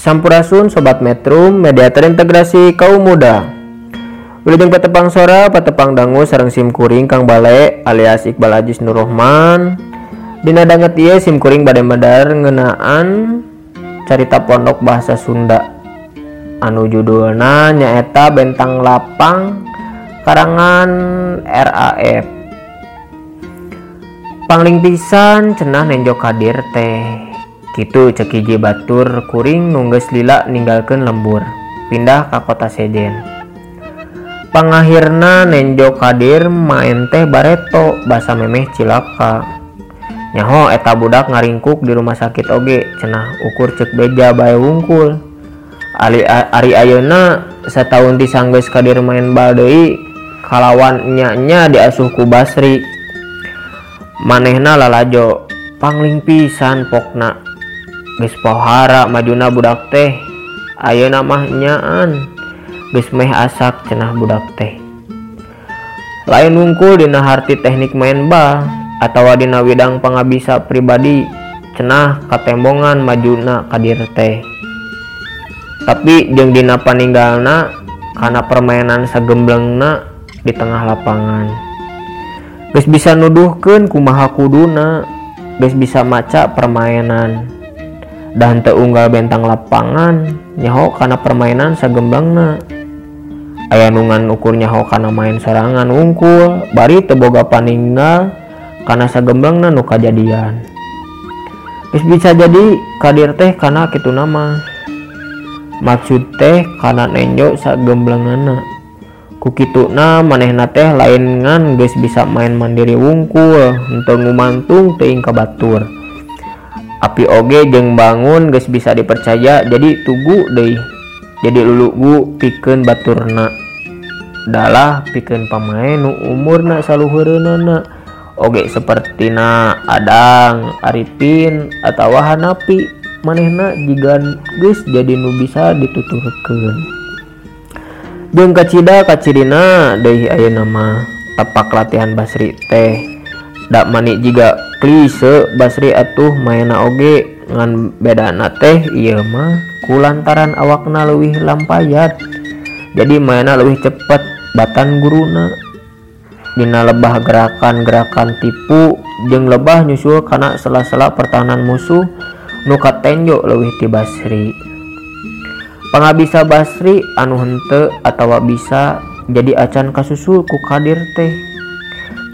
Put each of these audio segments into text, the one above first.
Sampurasun Sobat Metro, mediator integrasi kaum muda. Wilujeng Patepang Sora, Patepang Dangu, sarang Sim Kuring, Kang Bale, alias Iqbal Ajis Nurrohman. Dina danget ieu Sim Kuring Badai medar ngeunaan carita pondok bahasa Sunda. Anu judulna nyaeta Bentang Lapang karangan RAF. Pangling pisan cenah nenjo kadir teh. gitu cekiji Batur kuring mengges lila meninggalkan lembur pindah Ka kota sejen pengahirnanenjo Kadir main teh bareto basa Memecilakanyaho Eeta budak ngaringkuk di rumah sakit Oge cenah ukur Cuk beja bay ungkul Ali Ari Auna setahun di sanggekadir main Baldo kalauannyanya dia suku Basri manehna Lalajopangglimpisan Pona Pohara Majuna Budakte Ayo nanyaan bis Me asak cenah Budakte lain ungkul Dinaharti teknik mainbah atau Di Widangpangbisa pribadi cenah katembongan Majuna Kadir teh tapi yang dinapa meninggalnak karena permainan segemblengnak di tengah lapangan Be bisa nuduh ke kumakuduna bis bisa maca permainan. dan teunggal bentang lapangan nyaho karena permainan Ayanungan ukurnya ukurnyaho karena main serangan wungkul bari teboga paninggal karena sagembangna nu kejadian Is bisa jadi kadir teh karena kitu nama maksud teh karena nenjo Kukitu na manehna teh lain ngan guys bisa main mandiri wungkul untuk ngumantung teing kabatur batur tapi oge jeng bangun guys bisa dipercaya jadi tugu De jadi lu Bu piken Baturna Da piken pemain umur na selaluhurnage seperti na Adang Aripin atau Wahanapi manehna gig guys jadi nu bisa ditutup ke je kada kaciina De nama tepak latihan Basri teh dak manik juga klise Basri atuh maina oge ngan na teh iya mah kulantaran awakna lebih lampayat jadi maina lebih cepet batan guruna Dina lebah gerakan-gerakan tipu jeng lebah nyusul karena sela-sela pertahanan musuh nuka tenjo lebih ti Basri pengabisa Basri anu hente atau bisa jadi acan kasusul ku Kadir teh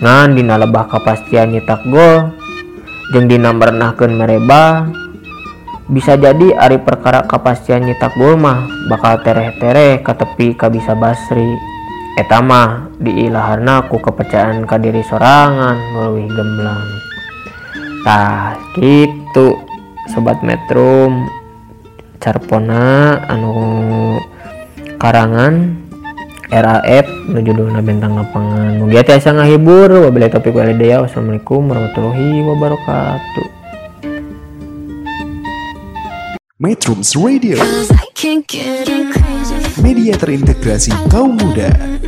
Nadina lebah kapastian nyitak go Genndi na bernaken mereba bisa jadi Ari perkara kapastian nyitak go mah bakal tereh-tere ka tepi Ka bisa basri etmah diilahhanaku kepecaan kadiri sorangan melalui Gemblang gitu sobat metrum carpona anu karangan. RAF menuju zona bentang lapangan. Mugi hati asa ya, ngahibur. Wabillahi taufiq wal Wassalamualaikum warahmatullahi wabarakatuh. Metrums Radio Media terintegrasi kaum muda